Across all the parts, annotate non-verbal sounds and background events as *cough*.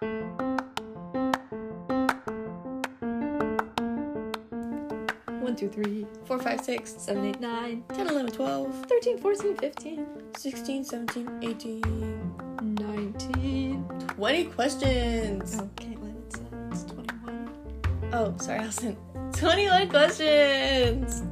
One, two, three, Four, five, six, seven, eight, nine, 10, 11, 12, 13, 14, 15, 16, 17, 18, 19. 20 questions. Oh, Caitlin, it's, uh, it's 21. Oh, sorry, Allison. 21 questions.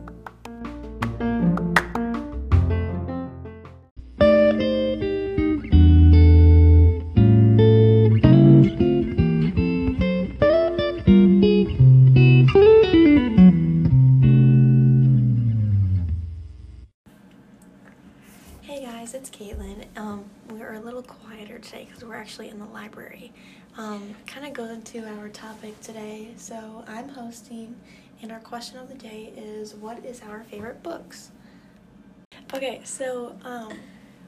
Guys, it's Caitlin. Um, we're a little quieter today because we're actually in the library. Um, kind of goes into our topic today. So I'm hosting, and our question of the day is, "What is our favorite books?" Okay, so um,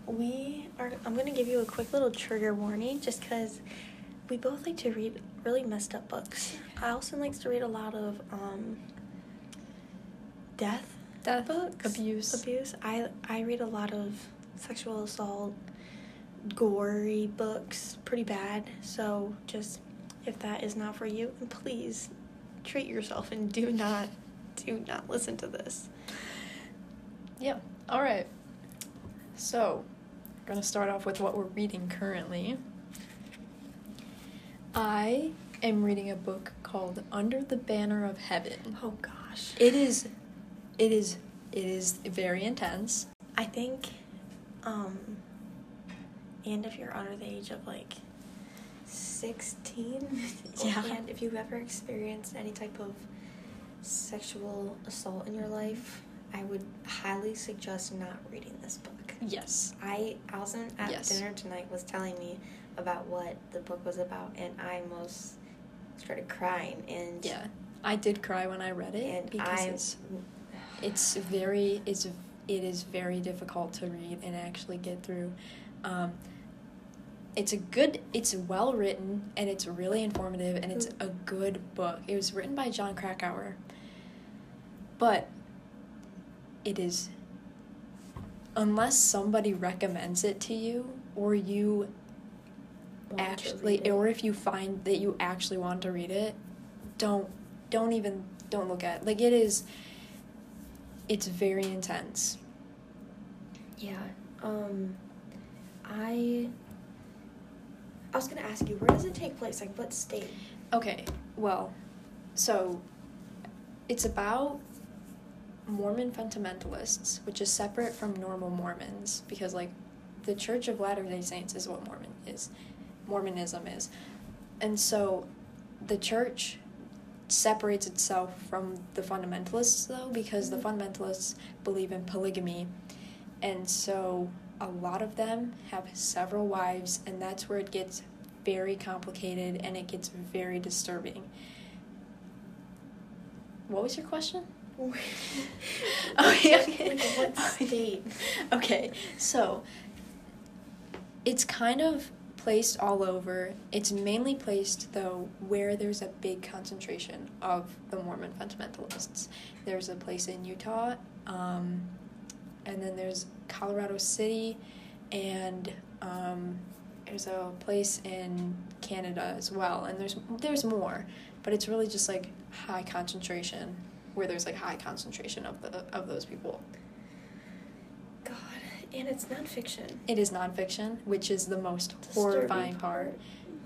we are. I'm gonna give you a quick little trigger warning, just because we both like to read really messed up books. Allison likes to read a lot of um, death Death, books abuse. abuse i i read a lot of sexual assault gory books pretty bad so just if that is not for you please treat yourself and do not do not listen to this Yeah. All right. So, we're going to start off with what we're reading currently. I am reading a book called Under the Banner of Heaven. oh gosh It is it is it is very intense. i think um and if you're under the age of like 16 *laughs* Yeah. and if you've ever experienced any type of sexual assault in your life i would highly suggest not reading this book Yes. i allison at Yes. dinner tonight was telling me about what the book was about and i almost started crying and Yeah. I did cry when I read it and because i it's it's very it's it is very difficult to read and actually get through. Um, it's a good it's well written and it's really informative and it's a good book. It was written by Jon Krakauer but it is unless somebody recommends it to you or you actually or if you find that you actually want to read it don't don't even don't look at it. like it is it's very intense. Yeah um i i was gonna ask you where does it take place? Like what state? Okay well so it's about mormon fundamentalists which is separate from normal mormons because like the church of latter-day saints is what mormon is mormonism is. And so the church separates itself from the fundamentalists though because the fundamentalists believe in polygamy and so a lot of them have several wives and that's where it gets very complicated and it gets very disturbing what was your question *laughs* oh, okay, okay. Like, what *laughs* state? okay, so it's kind of placed all over. It's mainly placed though where there's a big concentration of the Mormon fundamentalists. There's a place in Utah, um, and then there's Colorado City, and um, there's a place in Canada as well. And there's there's more, but it's really just like high concentration where there's like high concentration of the of those people. And it's nonfiction It is nonfiction, which is the most Disturbing horrifying part.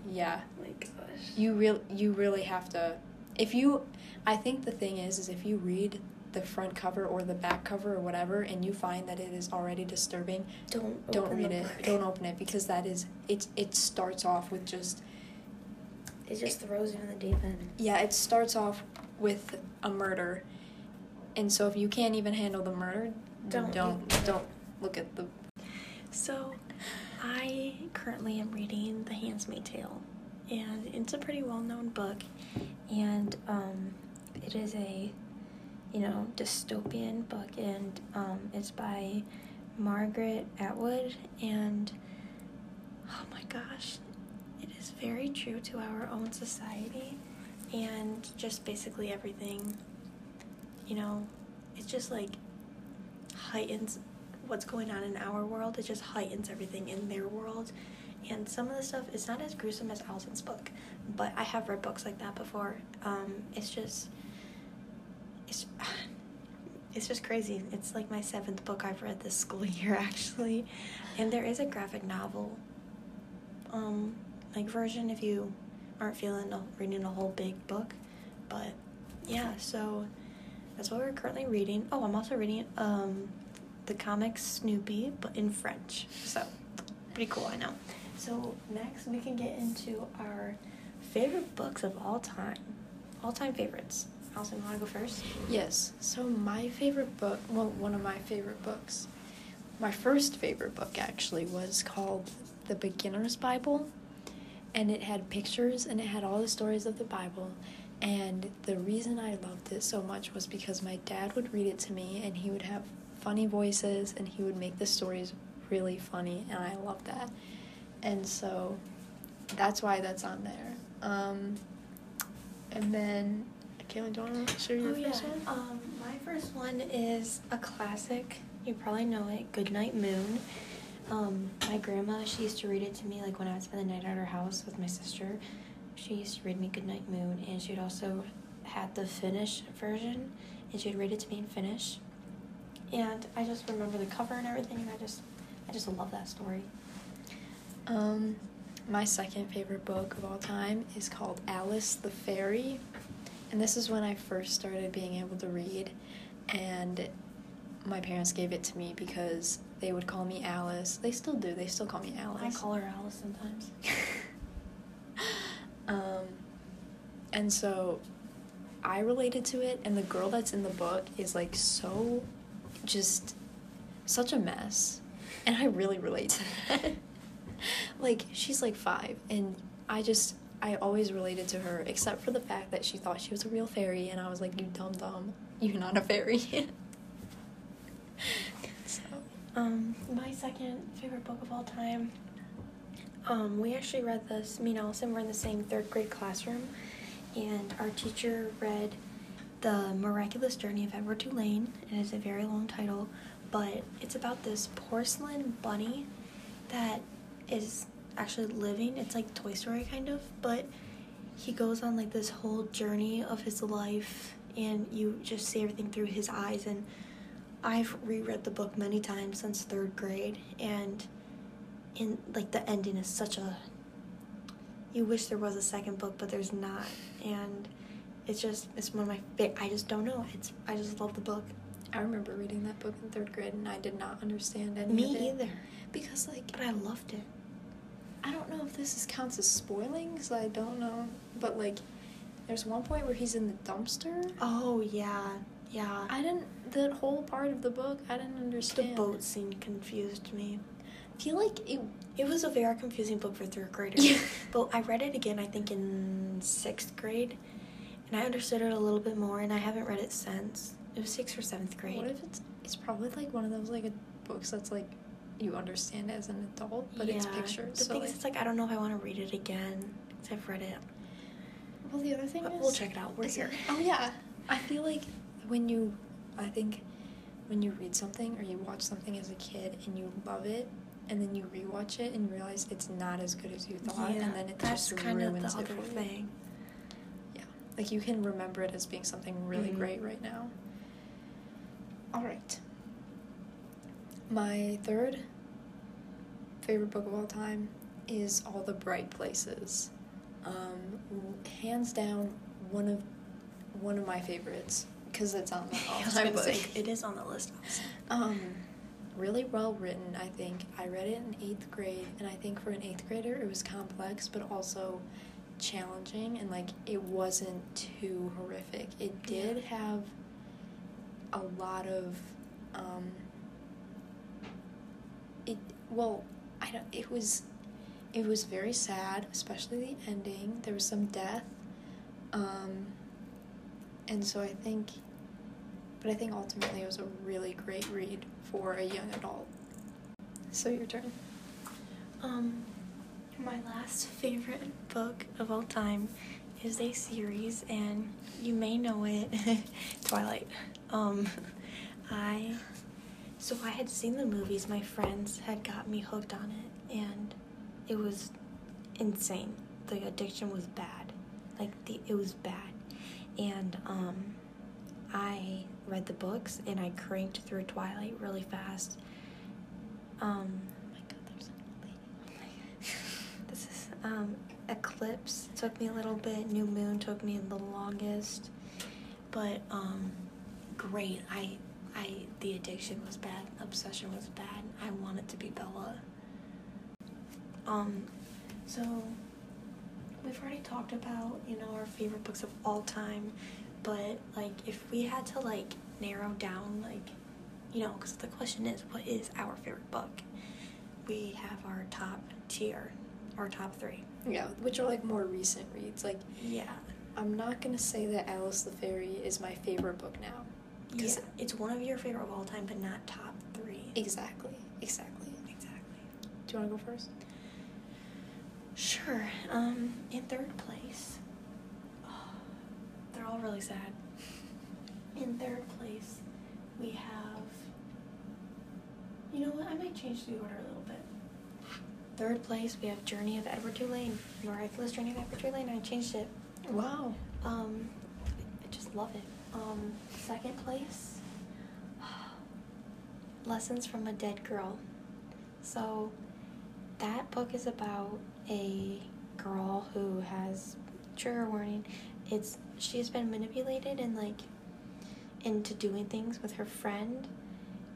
Yeah, oh my gosh you real you really have to. If you, I think the thing is, is if you read the front cover or the back cover or whatever, and you find that it is already disturbing, don't don't read it. book. Don't open it because that is it. It starts off with just it just throws you in the deep end yeah. It starts off with a murder, and so if you can't even handle the murder, Don't don't don't look at the So, I currently am reading The Handmaid's Tale, and it's a pretty well-known book, and um, it is a, you know, dystopian book, and um, it's by Margaret Atwood, and oh my gosh, it is very true to our own society, and just basically everything, you know, it just like heightens what's going on in our world. It just heightens everything in their world, and some of the stuff is not as gruesome as Allison's book, but I have read books like that before. Um, it's just, it's, *sighs* it's just crazy. It's like my seventh book I've read this school *laughs* year actually, and there is a graphic novel, um, like version if you aren't feeling reading a whole big book, but yeah, so that's what we're currently reading. Oh, I'm also reading um, the comic Snoopy, but in French. So pretty cool, I know. So next we can get into our favorite books of all time, all time favorites. Allison, want to go first? Yes. So my favorite book, well, one of my favorite books, my first favorite book actually was called The Beginner's Bible, and it had pictures and it had all the stories of the Bible. And the reason I loved it so much was because my dad would read it to me and he would have funny voices and he would make the stories really funny, and I love that. And so that's why that's on there. Um, and then, Kayla, do you want to share your oh, first yeah. one? Um, my first one is a classic. You probably know it, Goodnight Moon. Um, my grandma, she used to read it to me like when I would spend the night at her house with my sister. She used to read me Goodnight Moon, and she'd also had the Finnish version, and she'd read it to me in Finnish. And I just remember the cover and everything, and I just, I just love that story. Um, my second favorite book of all time is called Alice the Fairy. And this is when I first started being able to read. And my parents gave it to me because they would call me Alice. They still do, they still call me Alice. I call her Alice sometimes. *laughs* um, and so I related to it, and the girl that's in the book is like so just such a mess. And I really relate to that. *laughs* like, she's like five, and I just, I always related to her, except for the fact that she thought she was a real fairy, and I was like, you dumb dumb, you're not a fairy. *laughs* so. Um, my second favorite book of all time. Um, we actually read this. Me and Allison were in the same third grade classroom, and our teacher read the Miraculous Journey of Edward Tulane, and it's a very long title, but it's about this porcelain bunny that is actually living. It's like Toy Story kind of, but he goes on like this whole journey of his life, and you just see everything through his eyes. And I've reread the book many times since third grade, and in like the ending is such a. You wish there was a second book, but there's not, and it's just it's one of my favorite. I just don't know. It's I just love the book. I remember reading that book in third grade, and I did not understand any Me of it. either. Because, like, But I loved it. I don't know if this is, counts as spoiling, because I don't know. But, like, there's one point where he's in the dumpster. Oh yeah, yeah. I didn't, that whole part of the book, I didn't understand. the boat scene confused me. I feel like it, It was a very confusing book for third graders. Yeah. *laughs* But I read it again, I think, in sixth grade, and I understood it a little bit more, and I haven't read it since. It was sixth or seventh grade. what if it's, it's probably like one of those, like, books that's, like, you understand as an adult, but it's Yeah. pictures. The so, thing like, is, it's like I don't know if I want to read it again because I've read it. well, the other thing But is. we'll check it out. We're here. it- oh, yeah. I feel like when you, I think when you read something or you watch something as a kid and you love it, and then you rewatch it and realize it's not as good as you thought, yeah, and then it that's just kind of ruins the it other thing. Like you can remember it as being something really Mhm. great right now. All right. My third favorite book of all time is All the Bright Places. Um, hands down, one of one of my favorites because it's on the *laughs* all-time *laughs* book. say, it is on the list. Um, really well written, I think. I read it in eighth grade, and I think for an eighth grader, it was complex, but also challenging, and like it wasn't too horrific. It did Yeah. have a lot of, um, it well, I don't. It was, it was very sad, especially the ending. There was some death, um, and so I think but I think ultimately it was a really great read for a young adult. So your turn. Um, my last favorite book of all time is a series, and you may know it, *laughs* Twilight. Um, I so I had seen the movies. My friends had got me hooked on it, and it was insane. The addiction was bad. Like the it was bad. And um I read the books and I cranked through Twilight really fast. Um Oh my god, there's a lady. this is um Eclipse took me a little bit, New Moon took me the longest. But um great. I I the addiction was bad, obsession was bad. I wanted to be Bella. Um so we've already talked about, you know, our favorite books of all time, but like if we had to like narrow down like you know, cuz the question is what is our favorite book? We have our top tier, our top 3. Yeah, which are like more recent reads. Like, Yeah. I'm not gonna say that Alice the Fairy is my favorite book now. Yeah, it's one of your favorite of all time, but not top three. Exactly. Exactly. Exactly. Do you want to go first? Sure. Um, in third place, they're all really sad. In third place, we have. You know what? I might change the order a little bit. Third place, we have Journey of Edward Tulane. Miraculous Journey of Edward Tulane. I changed it. Wow. Um, I just love it. Um, second place, *sighs* Lessons from a Dead Girl. So, that book is about a girl who has trigger warning. It's she's been manipulated and like into doing things with her friend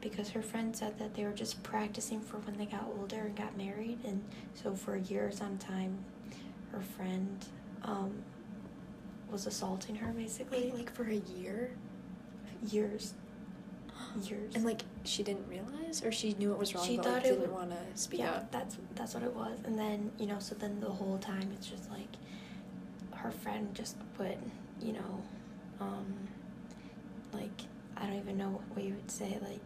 because her friend said that they were just practicing for when they got older and got married and so for years on time her friend um, was assaulting her basically. Wait, like for a year? years. Years. And like she didn't realize, or she knew it was wrong, She but thought like, it didn't want to speak yeah up. that's that's what it was. And then you know so then the whole time it's just like her friend just put you know um like i don't even know what you would say like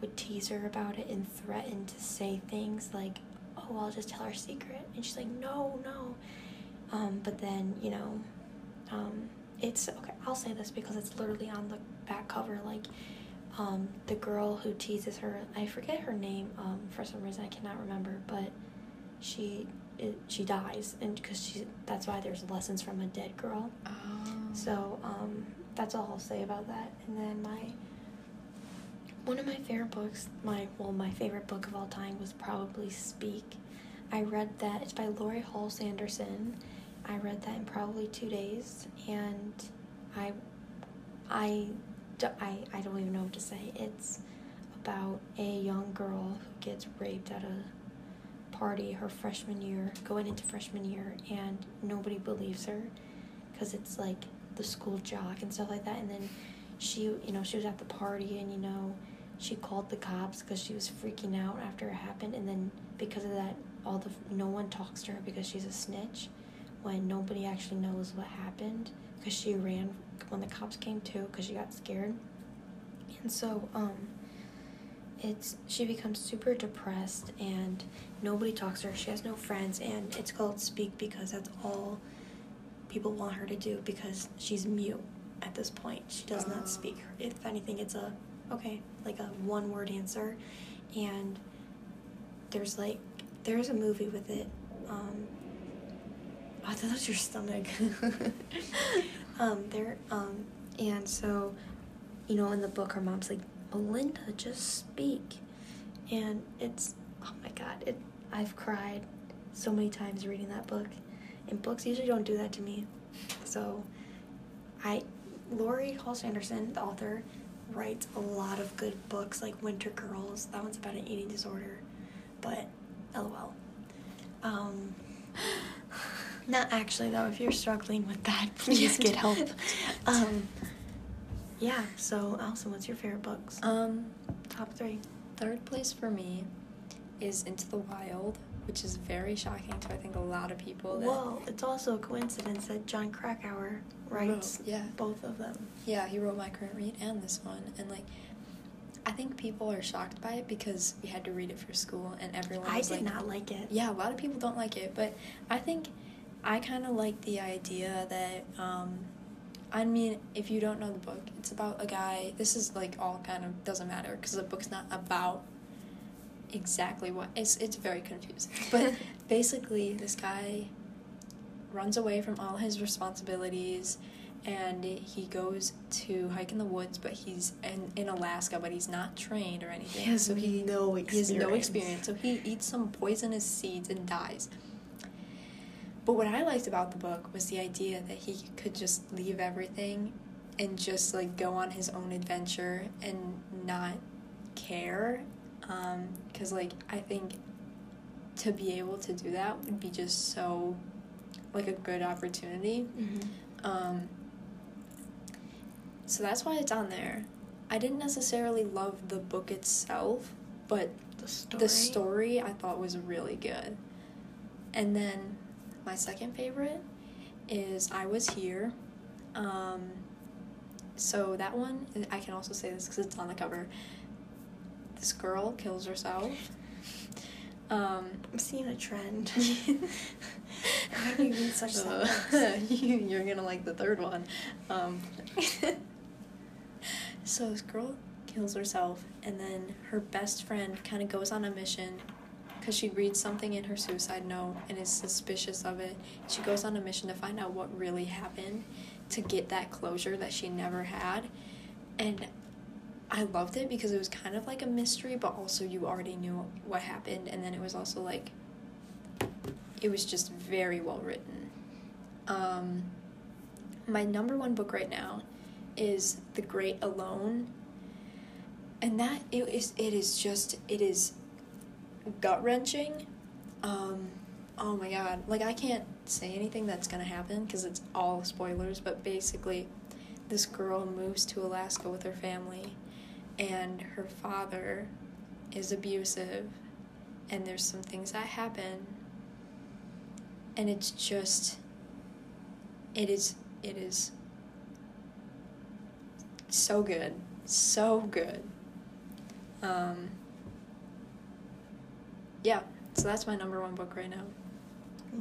would tease her about it and threaten to say things like oh i'll just tell her secret. And she's like no no. Um but then you know um it's okay i'll say this because it's literally on the back cover like um, the girl who teases her i forget her name um, for some reason i cannot remember but she it, she dies and because she that's why there's lessons from a dead girl. Oh. so um, that's all i'll say about that. And then my one of my favorite books my well my favorite book of all time was probably speak i read that it's by Laurie Halse Anderson i read that in probably two days and I, I, I, I don't even know what to say. It's about a young girl who gets raped at a party her freshman year, going into freshman year, and nobody believes her because it's like the school jock and stuff like that. And then she, you know, she was at the party and, you know, she called the cops because she was freaking out after it happened. And then because of that, all the no one talks to her because she's a snitch when nobody actually knows what happened because she ran when the cops came too because she got scared and so um it's she becomes super depressed and nobody talks to her she has no friends and it's called speak because that's all people want her to do because she's mute at this point she does Oh. not speak if anything it's a okay like a one word answer and there's like there's a movie with it um I thought that was your stomach. *laughs* um, there, um, and so, you know, in the book, her mom's like, Melinda, just speak, and it's, oh my god, it. I've cried so many times reading that book, and books usually don't do that to me, so, I, Laurie Halse Anderson, the author, writes a lot of good books like Wintergirls. That one's about an eating disorder, but, lol. Um. *laughs* Not actually though. If you're struggling with that, *laughs* please get help. *laughs* Um, yeah. So, Allison, what's your favorite books? Um, Top three. third place for me is Into the Wild, which is very shocking to I think a lot of people. That Well, it's also a coincidence that Jon Krakauer writes wrote- yeah, both of them. yeah, he wrote my current read and this one, and like, I think people are shocked by it because we had to read it for school, and everyone I did like, not like it. Yeah, a lot of people don't like it, but I think I kind of like the idea that, um, I mean, if you don't know the book, it's about a guy. This is like all kind of doesn't matter because the book's not about exactly what it's it's very confusing. But *laughs* basically this guy runs away from all his responsibilities and he goes to hike in the woods but he's in, in Alaska but he's not trained or anything. He has so he no he has no experience. experience. So he eats some poisonous seeds and dies. But what I liked about the book was the idea that he could just leave everything and just like go on his own adventure and not care. Because, like, I think to be able to do that would be just so, like, a good opportunity. Mm-hmm. Um, so that's why it's on there. I didn't necessarily love the book itself, but The story. the story I thought was really good. And then my second favorite is I Was Here. Um, so that one, I can also say this because it's on the cover. This girl kills herself. Um, I'm seeing a trend. *laughs* How do we read such uh, *laughs* you, you're gonna like the third one. Um, *laughs* so this girl kills herself, and then her best friend kind of goes on a mission because she reads something in her suicide note and is suspicious of it. She goes on a mission to find out what really happened to get that closure that she never had. And I loved it because it was kind of like a mystery, but also you already knew what happened. And then it was also like, it was just very well written. Um, my number one book right now is The Great Alone. And that it is it is just it is gut wrenching. Um, oh my god! Like I can't say anything that's gonna happen because it's all spoilers. But basically, this girl moves to Alaska with her family, and her father is abusive, and there's some things that happen, and it's just. It is. It is. So good, so good. Um, yeah, so that's my number one book right now.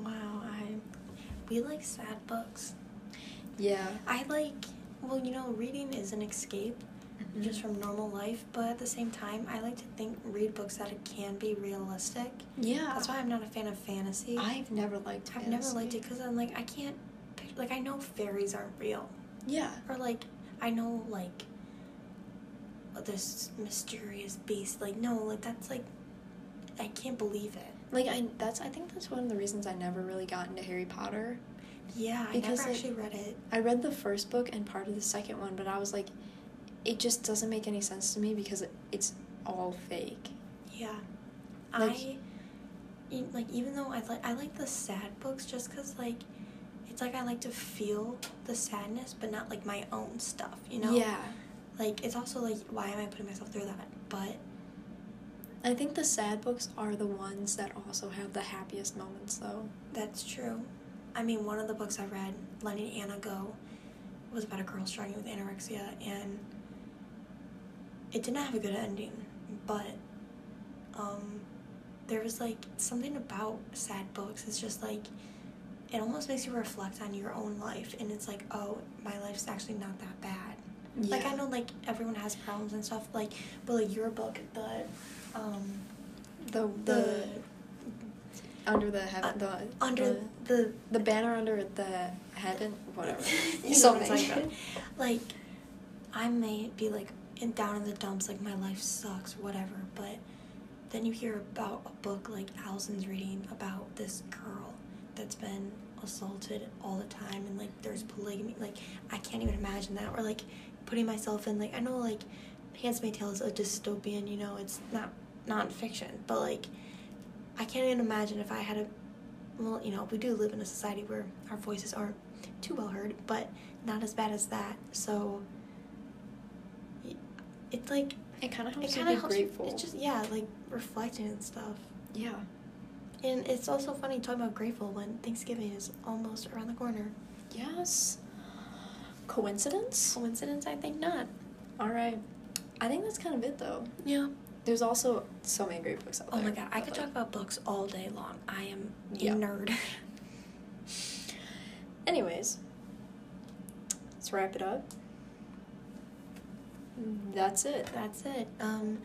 Wow, I we like sad books. Yeah. I like well, you know, reading is an escape just from normal life, but at the same time, I like to think read books that it can be realistic. Yeah. That's why I'm not a fan of fantasy. I've never liked I've never liked it because I'm like I can't like I know fairies aren't real Yeah. or like I know like uh, this mysterious beast like no like that's like I can't believe it. Like I that's I think that's one of the reasons I never really got into Harry Potter. Yeah, I Because, never like- actually read it. I read the first book and part of the second one, but I was like it just doesn't make any sense to me because it's all fake. Yeah, Like- I e- like even though I like I like the sad books just because like it's like I like to feel the sadness, but not like my own stuff. You know? Yeah. Like it's also like why am I putting myself through that? But I think the sad books are the ones that also have the happiest moments though. that's true. I mean, one of the books I read, Letting Anna Go, was about a girl struggling with anorexia, and it did not have a good ending. But um, there was like something about sad books. It's just like it almost makes you reflect on your own life, and it's like, oh, my life's actually not that bad. Like I know, like everyone has problems and stuff. Like, but like your book, the um, the the the under the heaven the under the, the the banner under the heaven whatever *laughs* you know something talking about. Like, I may be like in down in the dumps, like my life sucks, whatever. But then you hear about a book like Allison's reading about this girl that's been assaulted all the time, and like there's polygamy. Like I can't even imagine that. Or like putting myself in like I know like Handmaid's Tale is a dystopian. You know, it's not nonfiction, but like I can't even imagine if I had a well, you know, we do live in a society where our voices aren't too well heard, but not as bad as that. So it's like it kind of it helps you kind be helps you. grateful It's just yeah, like reflecting and stuff. yeah And it's also funny talking about grateful when Thanksgiving is almost around the corner. yes coincidence Coincidence? I think not. all right i think that's kind of it though Yeah. there's also so many great books out Oh there Oh my god, I could like, talk about books all day long. I am a Yeah. nerd. *laughs* anyways let's wrap it up that's it That's it. Um,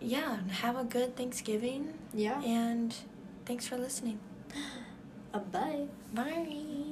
yeah, have a good Thanksgiving. Yeah. And thanks for listening. A *gasps* bye. Bye.